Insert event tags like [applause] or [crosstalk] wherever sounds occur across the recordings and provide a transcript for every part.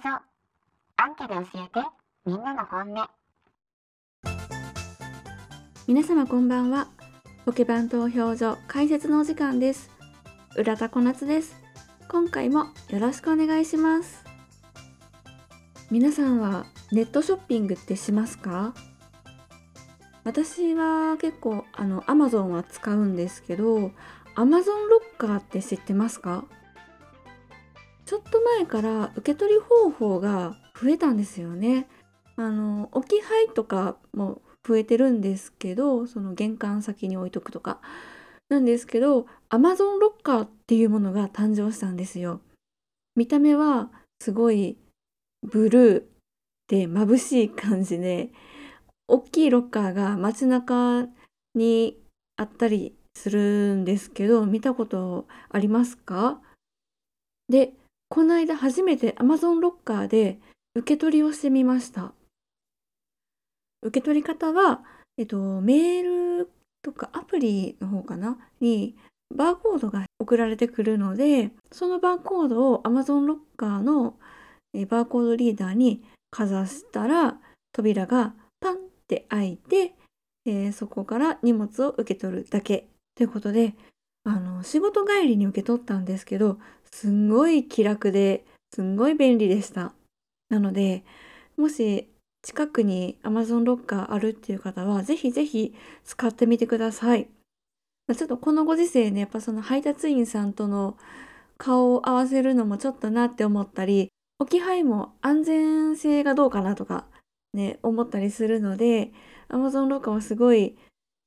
ポケバン投票所アンケで教えて。みんなの本音。皆様こんばんは。ポケバン投票所解説のお時間です。浦田小夏です。今回もよろしくお願いします。皆さんはネットショッピングってしますか？私は結構あの Amazon は使うんですけど Amazon ロッカーって知ってますか？ちょっと前から受け取り方法が増えたんですよね。あの置き配とかも増えてるんですけどその玄関先に置いとくとかなんですけど Amazon ロッカーっていうものが誕生したんですよ。見た目はすごいブルーで眩しい感じで大きいロッカーが街中にあったりするんですけど見たことありますか？でこの間初めて Amazon ロッカーで受け取りをしてみました。受け取り方は、えっと、メールとかアプリの方かな？にバーコードが送られてくるので、そのバーコードを Amazon ロッカーのバーコードリーダーにかざしたら扉がパンって開いて、えー、そこから荷物を受け取るだけということであの仕事帰りに受け取ったんですけどすんごい気楽ですんごい便利でした。なので、もし近くに Amazon ロッカーあるっていう方は、ぜひぜひ使ってみてください。ちょっとこのご時世ね、やっぱその配達員さんとの顔を合わせるのもちょっとなって思ったり、置き配も安全性がどうかなとかね、思ったりするので、Amazon ロッカーはすごい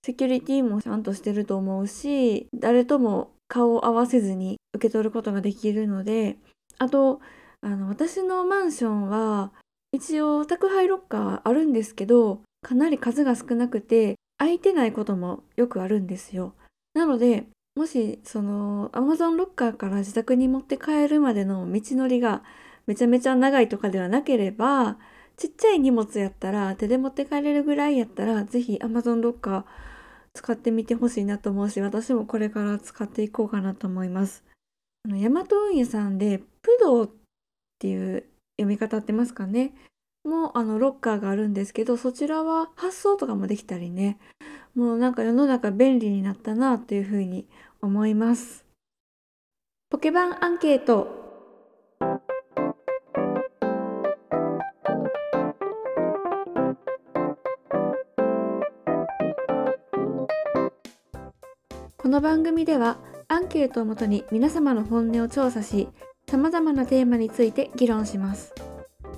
セキュリティもちゃんとしてると思うし、誰とも顔を合わせずに受け取ることができるのであとあの私のマンションは一応宅配ロッカーあるんですけどかなり数が少なくて空いてないこともよくあるんですよ。なのでもしその Amazon ロッカーから自宅に持って帰るまでの道のりがめちゃめちゃ長いとかではなければちっちゃい荷物やったら手で持って帰れるぐらいやったら是非 Amazon ロッカー使ってみてほしいなと思うし私もこれから使っていこうかなと思います。あのヤマト運輸さんでプドっていう読み方ってますかね？もあのロッカーがあるんですけどそちらは発送とかもできたりね。もうなんか世の中便利になったなっていうふうに思います。ポケバンアンケート。この番組ではアンケートをもとに皆様の本音を調査し様々なテーマについて議論します。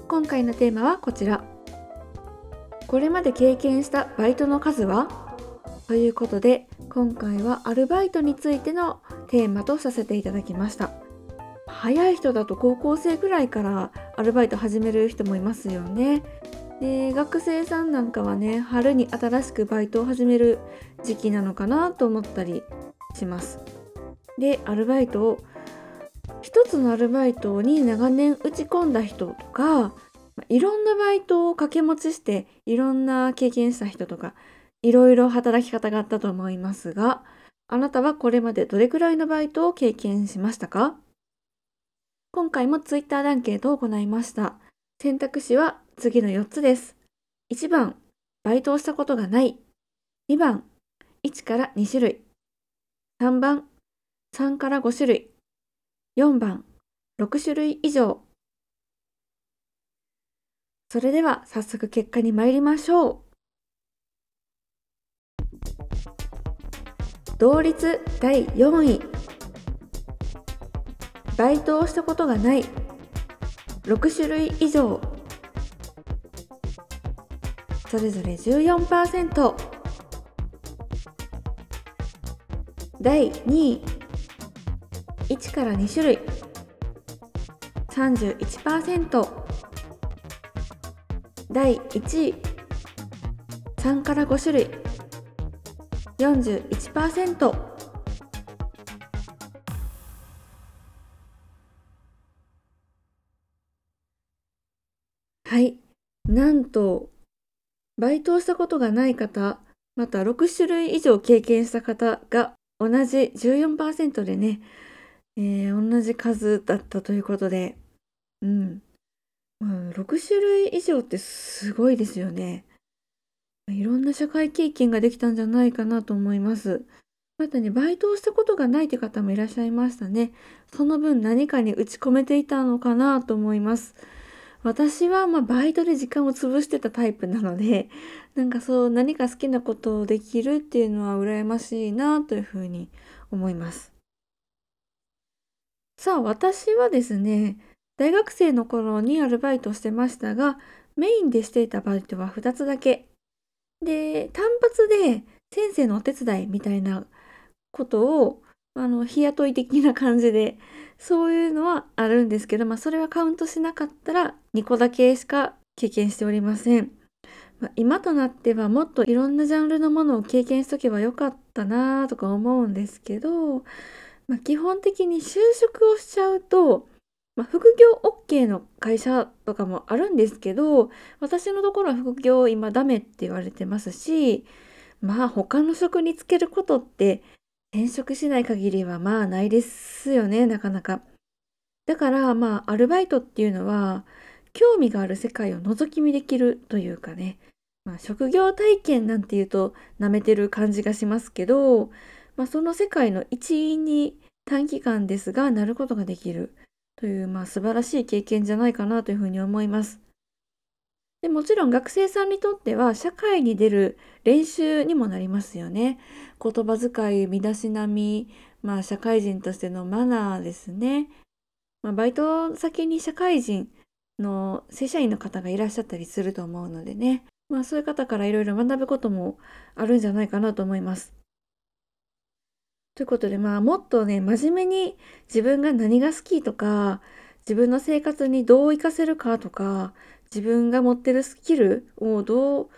今回のテーマはこちら。これまで経験したバイトの数は？ということで今回はアルバイトについてのテーマとさせていただきました。早い人だと高校生くらいからアルバイト始める人もいますよね。で学生さんなんかはね春に新しくバイトを始める時期なのかなと思ったりします。でアルバイトを一つのアルバイトに長年打ち込んだ人とかいろんなバイトを掛け持ちしていろんな経験した人とかいろいろ働き方があったと思いますがあなたはこれまでどれくらいのバイトを経験しましたか？今回も Twitter アンケートを行いました選択肢は次の4つです。1番、バイトをしたことがない。2番、1から2種類。3番、3から5種類。4番、6種類以上。それでは早速結果に参りましょう。同率第4位。バイトをしたことがない。6種類以上。それぞれ14%第2位1から2種類。31%第1位。3から5種類。41%はい。なんとバイトをしたことがない方、また6種類以上経験した方が同じ14%でね、えー、同じ数だったということで、うん。まあ、6種類以上ってすごいですよね。いろんな社会経験ができたんじゃないかなと思います。またね、バイトをしたことがないという方もいらっしゃいましたね。その分何かに打ち込めていたのかなと思います。私はまバイトで時間を潰してたタイプなので、なんかそう何か好きなことをできるっていうのは羨ましいなというふうに思います。さあ、私はですね、大学生の頃にアルバイトしてましたが、メインでしていたバイトは2つだけ。で、単発で先生のお手伝いみたいなことを、あの、日雇い的な感じで、そういうのはあるんですけど、まあ、それはカウントしなかったら2個だけしか経験しておりません。まあ、今となってはもっといろんなジャンルのものを経験しとけばよかったなとか思うんですけど、まあ、基本的に就職をしちゃうと、まあ、副業 OK の会社とかもあるんですけど、私のところは副業今ダメって言われてますし、まあ他の職に就けることって転職しない限りはまあないですよね、なかなか。だからまあアルバイトっていうのは興味がある世界を覗き見できるというかね、まあ、職業体験なんていうと舐めてる感じがしますけど、まあ、その世界の一員に短期間ですがなることができるという、まあ、素晴らしい経験じゃないかなというふうに思います。でもちろん学生さんにとっては社会に出る練習にもなりますよね。言葉遣い、身だしなみ、まあ社会人としてのマナーですね。まあ、バイト先に社会人の正社員の方がいらっしゃったりすると思うのでね。まあそういう方からいろいろ学ぶこともあるんじゃないかなと思います。ということでまあもっとね真面目に自分が何が好きとか自分の生活にどう活かせるかとか自分が持ってるスキルをどう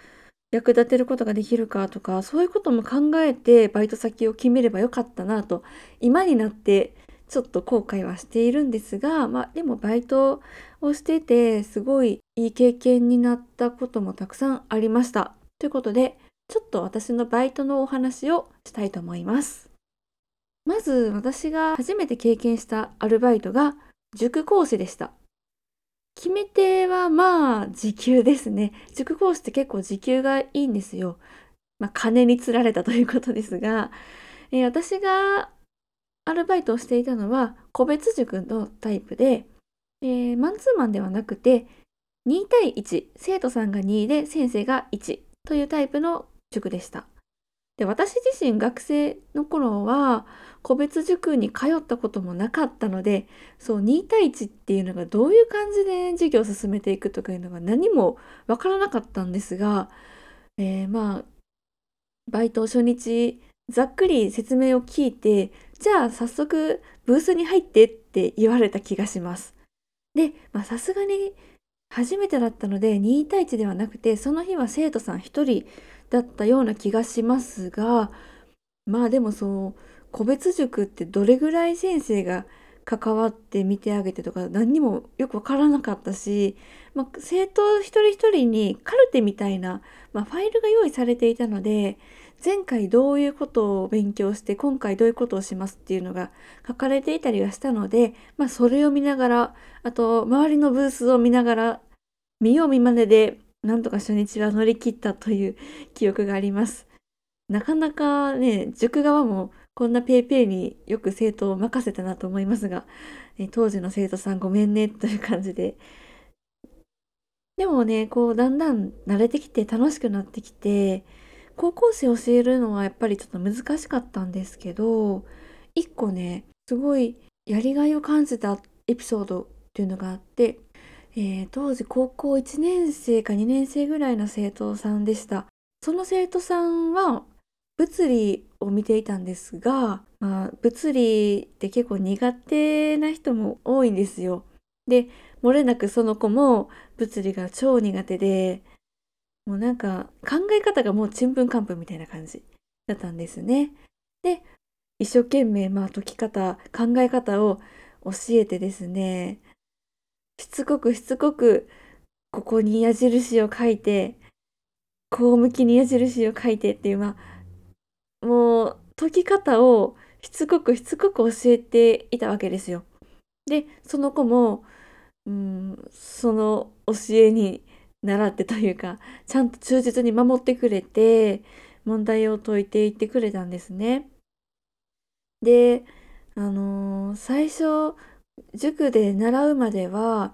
役立てることができるかとかそういうことも考えてバイト先を決めればよかったなと今になってちょっと後悔はしているんですがまあでもバイトをしててすごいいい経験になったこともたくさんありました。ということでちょっと私のバイトのお話をしたいと思います。まず私が初めて経験したアルバイトが塾講師でした。決め手はまあ時給ですね。塾講師って結構時給がいいんですよ。まあ金につられたということですが、えー私がアルバイトをしていたのは個別塾のタイプで、えーマンツーマンではなくて2対1、生徒さんが2で先生が1というタイプの塾でした。で私自身学生の頃は個別塾に通ったこともなかったのでそう2対1っていうのがどういう感じで授業を進めていくとかいうのが何もわからなかったんですが、えーまあバイト初日ざっくり説明を聞いてじゃあ早速ブースに入ってって言われた気がします。でさすがに初めてだったので2対1ではなくてその日は生徒さん1人だったような気がしますがまあでもそう個別塾ってどれぐらい先生が関わって見てあげてとか何にもよくわからなかったし、まあ、生徒一人一人にカルテみたいな、まあ、ファイルが用意されていたので前回どういうことを勉強して今回どういうことをしますっていうのが書かれていたりはしたので、まあ、それを見ながらあと周りのブースを見ながら見よう見まねでなんとか初日は乗り切ったという記憶があります。なかなかね塾側もこんなペイペイによく生徒を任せたなと思いますが、え当時の生徒さんごめんねという感じで。でもね、こうだんだん慣れてきて楽しくなってきて、高校生教えるのはやっぱりちょっと難しかったんですけど、一個ね、すごいやりがいを感じたエピソードっていうのがあって、えー当時高校1年生か2年生ぐらいの生徒さんでした。その生徒さんは物理を見ていたんですが、まあ、物理って結構苦手な人も多いんですよ。で、漏れなくその子も物理が超苦手で、もうなんか考え方がもうちんぷんかんぷんみたいな感じだったんですね。で、一生懸命まあ解き方、考え方を教えてですね、しつこくしつこくここに矢印を書いて、こう向きに矢印を書いてっていう、まあ、もう解き方をしつこくしつこく教えていたわけですよ。で、その子もうん、その教えに習ってというかちゃんと忠実に守ってくれて問題を解いていってくれたんですね。であのー、最初塾で習うまでは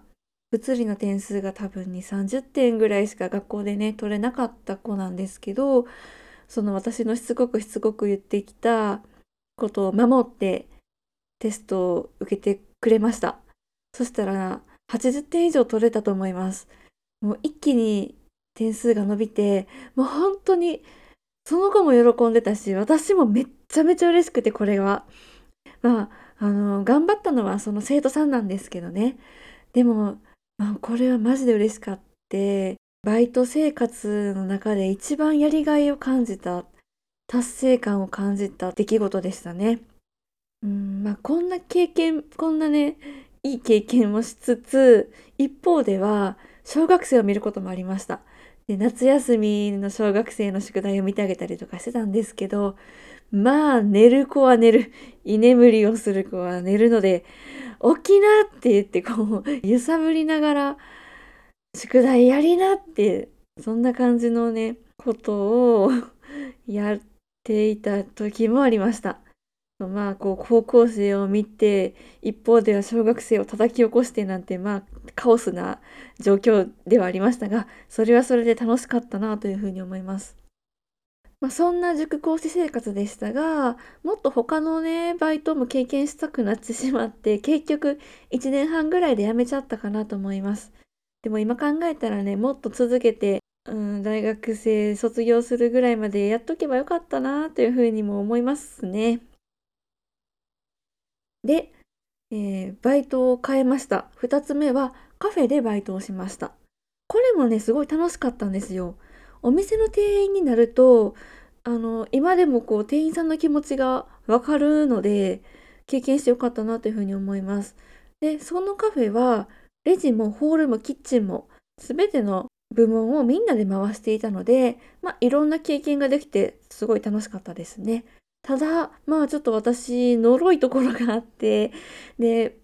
物理の点数が多分に30点ぐらいしか学校でね取れなかった子なんですけどその私のしつこくしつこく言ってきたことを守ってテストを受けてくれました。そしたら80点以上取れたと思います。もう一気に点数が伸びて、もう本当にその子も喜んでたし、私もめっちゃめちゃ嬉しくてこれは。まあ、あの、頑張ったのはその生徒さんなんですけどね。でも、まあ、これはマジで嬉しかって、バイト生活の中で一番やりがいを感じた、達成感を感じた出来事でしたね。うん、まあこんな経験、こんなね、いい経験をしつつ、一方では小学生を見ることもありました。で夏休みの小学生の宿題を見てあげたりとかしてたんですけど、まあ寝る子は寝る。居眠りをする子は寝るので、起きなって言ってこう揺さぶりながら宿題やりなってそんな感じのねことをやっていた時もありました。まあこう高校生を見て一方では小学生を叩き起こしてなんてまあカオスな状況ではありましたがそれはそれで楽しかったなというふうに思います。まあ、そんな塾講師生活でしたがもっと他のねバイトも経験したくなってしまって結局1年半ぐらいで辞めちゃったかなと思います。でも今考えたらねもっと続けてうん、大学生卒業するぐらいまでやっとけばよかったなというふうにも思いますね。で、えー、バイトを変えました。2つ目はカフェでバイトをしました。これもね、すごい楽しかったんですよ。お店の店員になると、あの、今でもこう、店員さんの気持ちがわかるので、経験してよかったなというふうに思います。で、そのカフェは、レジもホールもキッチンも、すべての部門をみんなで回していたので、まあ、いろんな経験ができて、すごい楽しかったですね。ただ、まあちょっと私、呪いところがあって、で、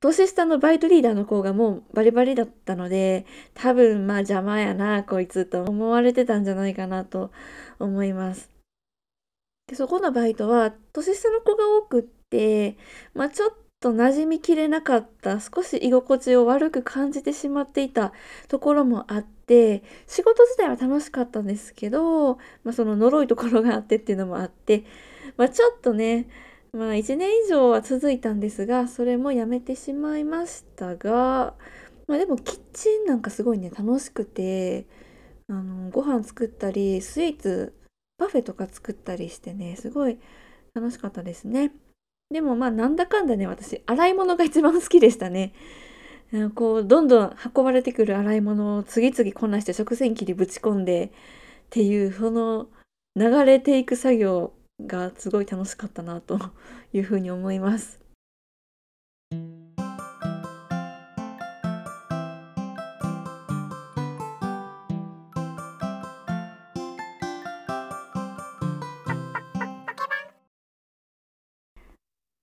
年下のバイトリーダーの子がもうバリバリだったので、多分まあ邪魔やな、こいつと思われてたんじゃないかなと思います。でそこのバイトは年下の子が多くって、まあちょっとと馴染みきれなかった、少し居心地を悪く感じてしまっていたところもあって、仕事自体は楽しかったんですけど、まあその呪いところがあってっていうのもあって、まあ、ちょっとね、まあ、1年以上は続いたんですが、それもやめてしまいましたが、まあ、でもキッチンなんかすごいね、楽しくて、あの、ご飯作ったり、スイーツ、パフェとか作ったりしてね、すごい楽しかったですね。でもまあ、なんだかんだね、私、洗い物が一番好きでしたね。[laughs] こう、どんどん運ばれてくる洗い物を次々こなして食洗機にぶち込んでっていう、その流れていく作業がすごい楽しかったなというふうに思います。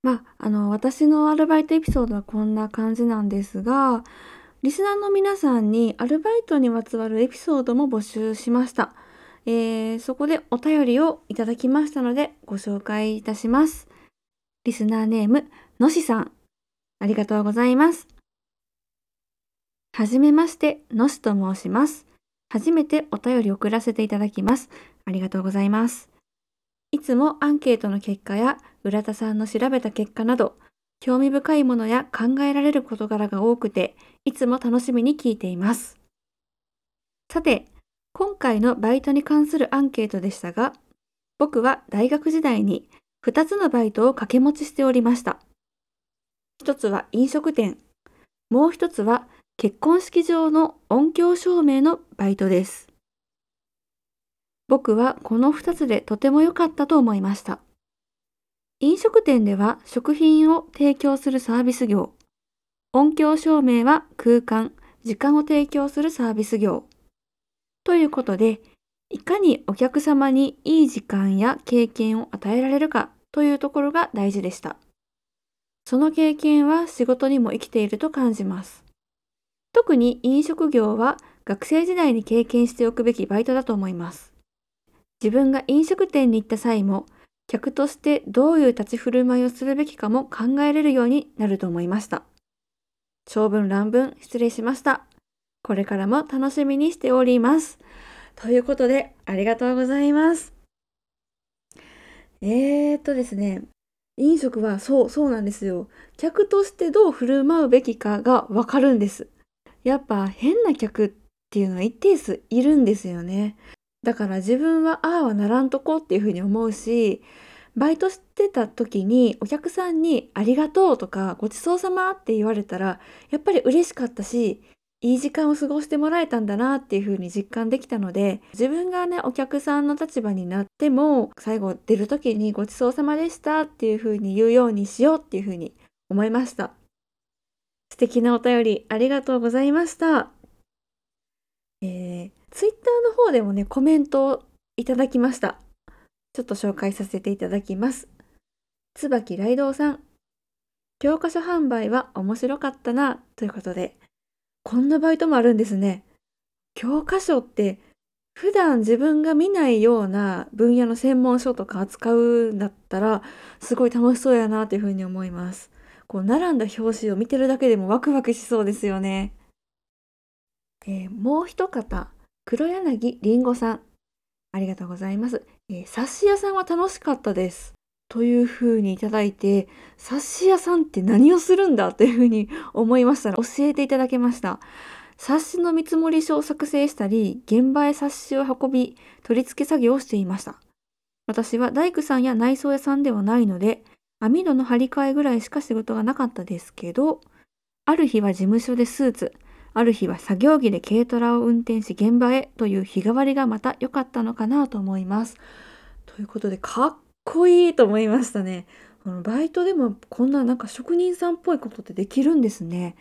まあ、あの私のアルバイトエピソードはこんな感じなんですがリスナーの皆さんにアルバイトにまつわるエピソードも募集しました。えー、そこでお便りをいただきましたのでご紹介いたします。リスナーネーム、のしさん。ありがとうございます。はじめまして、のしと申します。初めてお便り送らせていただきます。ありがとうございます。いつもアンケートの結果や浦田さんの調べた結果など、興味深いものや考えられる事柄が多くて、いつも楽しみに聞いています。さて、今回のバイトに関するアンケートでしたが、僕は大学時代に2つのバイトを掛け持ちしておりました。一つは飲食店、もう一つは結婚式場の音響照明のバイトです。僕はこの2つでとても良かったと思いました。飲食店では食品を提供するサービス業、音響照明は空間、時間を提供するサービス業、ということで、いかにお客様にいい時間や経験を与えられるかというところが大事でした。その経験は仕事にも生きていると感じます。特に飲食業は学生時代に経験しておくべきバイトだと思います。自分が飲食店に行った際も、客としてどういう立ち振る舞いをするべきかも考えれるようになると思いました。長文乱文失礼しました。これからも楽しみにしております。ということで、ありがとうございます。えーっとですね、飲食はそう、そうなんですよ。客としてどう振る舞うべきかがわかるんです。やっぱ変な客っていうのは一定数いるんですよね。だから自分はああはならんとこっていうふうに思うし、バイトしてた時にお客さんにありがとうとかごちそうさまって言われたらやっぱり嬉しかったしいい時間を過ごしてもらえたんだなっていうふうに実感できたので自分がねお客さんの立場になっても最後出る時にごちそうさまでしたっていうふうに言うようにしようっていうふうに思いました。素敵なお便りありがとうございました。えー、ツイッターの方でもねコメントをいただきましたちょっと紹介させていただきます椿雷道さん教科書販売は面白かったなということでこんなバイトもあるんですね。教科書って普段自分が見ないような分野の専門書とか扱うんだったらすごい楽しそうやなというふうに思います。こう並んだ表紙を見てるだけでもワクワクしそうですよね。えー、もう一方、黒柳りんごさん。ありがとうございます。えー、冊子屋さんは楽しかったです。というふうにいただいて、冊子屋さんって何をするんだというふうに [laughs] 思いましたら教えていただけました。冊子の見積書を作成したり、現場へ冊子を運び、取り付け作業をしていました。私は大工さんや内装屋さんではないので、網戸の張り替えぐらいしか仕事がなかったですけど、ある日は事務所でスーツ、ある日は作業着で軽トラを運転し現場へという日替わりがまた良かったのかなと思います。ということで、かっこいいと思いましたね。このバイトでもこんななんか職人さんっぽいことってできるんですね。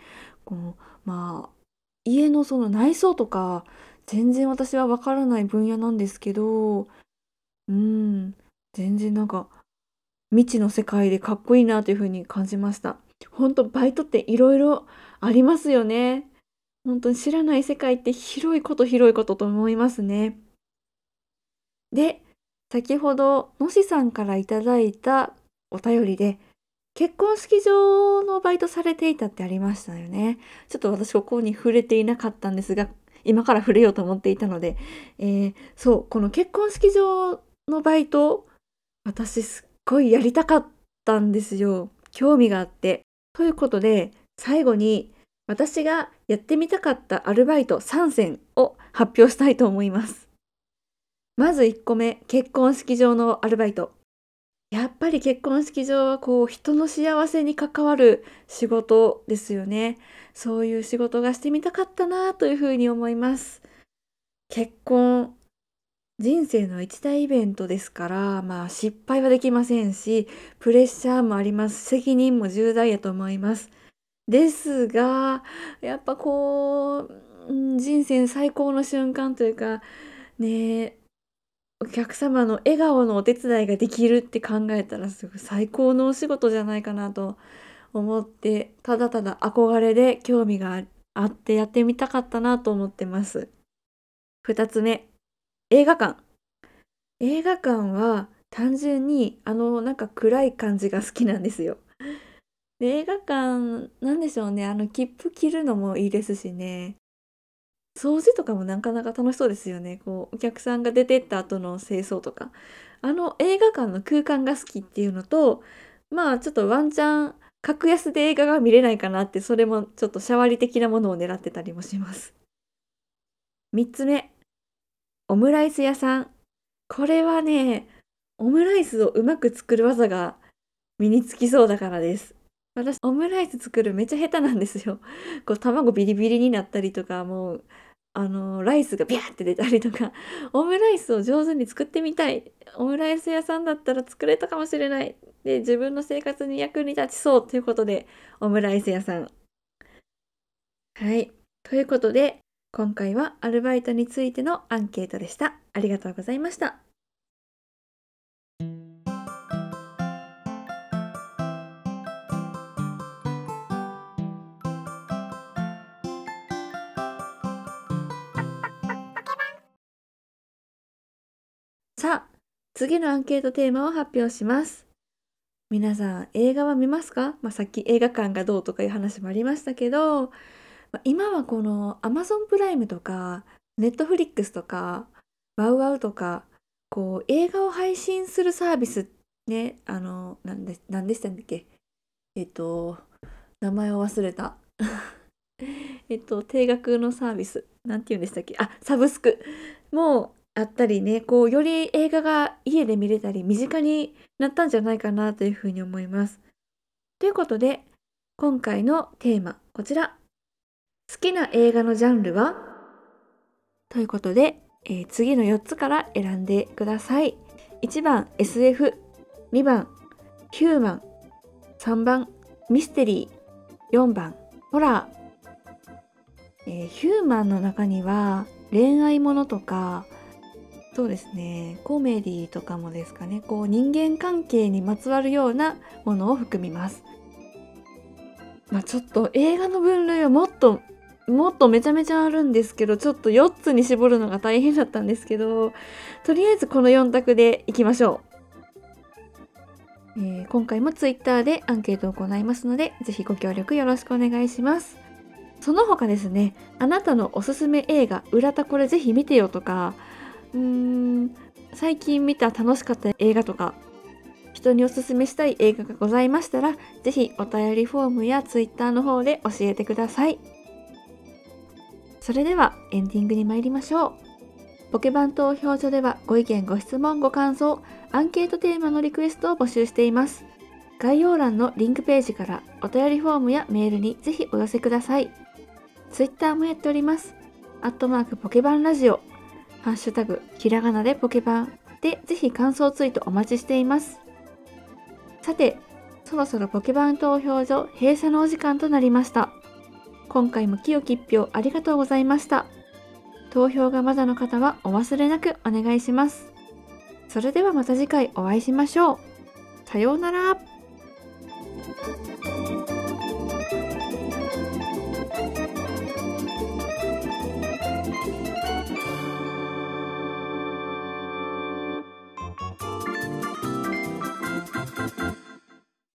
このまあ家のその内装とか全然私はわからない分野なんですけどうん全然なんか未知の世界でかっこいいなというふうに感じました。本当バイトっていろいろありますよね。本当に知らない世界って広いこと広いことと思いますね。で先ほどのしさんからいただいたお便りで結婚式場のバイトされていたってありましたよね。ちょっと私ここに触れていなかったんですが今から触れようと思っていたので、えー、そうこの結婚式場のバイト私すっごいやりたかったんですよ。興味があって。ということで最後に私がやってみたかったアルバイト3選を発表したいと思います。まず1個目、結婚式場のアルバイト。やっぱり結婚式場はこう人の幸せに関わる仕事ですよね。そういう仕事がしてみたかったなというふうに思います。結婚、人生の一大イベントですから、まあ失敗はできませんし、プレッシャーもあります。責任も重大やと思います。ですが、やっぱこう、人生最高の瞬間というか、ねお客様の笑顔のお手伝いができるって考えたらすごい最高のお仕事じゃないかなと思ってただただ憧れで興味があってやってみたかったなと思ってます。2つ目映画館映画館は単純にあのなんか暗い感じが好きなんですよ。で映画館なんでしょうねあの切符切るのもいいですしね掃除とかもなかなか楽しそうですよね。こうお客さんが出てった後の清掃とか。あの映画館の空間が好きっていうのと、まあちょっとワンチャン格安で映画が見れないかなってそれもちょっとシャワリ的なものを狙ってたりもします。3つ目、オムライス屋さん。これはね、オムライスをうまく作る技が身につきそうだからです。私、オムライス作るめっちゃ下手なんですよ。[laughs] こう、卵ビリビリになったりとか、もう、あのライスがビャーって出たりとか。[laughs] オムライスを上手に作ってみたい。オムライス屋さんだったら作れたかもしれない。で自分の生活に役に立ちそうということでオムライス屋さん。はい。ということで今回はアルバイトについてのアンケートでした。ありがとうございました。次のアンケートテーマを発表します。皆さん、映画は見ますか、まあ、さっき映画館がどうとかいう話もありましたけど、まあ今はこの Amazon プライムとか、Netflix とか、ワウワウとか、こう映画を配信するサービスね、あの、なんで、なんでしたっけ？えっと、名前を忘れた。[laughs] えっと、定額のサービス。なんて言うんでしたっけ？あ、サブスク。もうあったりね、こう、より映画が家で見れたり、身近になったんじゃないかなというふうに思います。ということで、今回のテーマ、こちら。好きな映画のジャンルは？ということで、えー次の4つから選んでください。1番 SF、2番ヒューマン、3番ミステリー、4番ホラー。えーヒューマンの中には恋愛ものとかそうですねコメディとかもですかねこう人間関係にまつわるようなものを含みます。まあちょっと映画の分類はもっともっとめちゃめちゃあるんですけどちょっと4つに絞るのが大変だったんですけどとりあえずこの4択でいきましょう。えー今回も Twitter でアンケートを行いますのでぜひご協力よろしくお願いします。その他ですねあなたのおすすめ映画「浦田これぜひ見てよ」とかうん。最近見た楽しかった映画とか人におすすめしたい映画がございましたらぜひお便りフォームや Twitter の方で教えてください。それではエンディングに参りましょう。ポケバン投票所ではご意見ご質問ご感想アンケートテーマのリクエストを募集しています。概要欄のリンクページからお便りフォームやメールにぜひお寄せください。Twitter もやっております。アットマークポケバンラジオ。ハッシュタグひらがなでポケバンでぜひ感想ツイートお待ちしています。さてそろそろポケバン投票所閉鎖のお時間となりました。今回も清き一票ありがとうございました。投票がまだの方はお忘れなくお願いします。それではまた次回お会いしましょう。さようなら。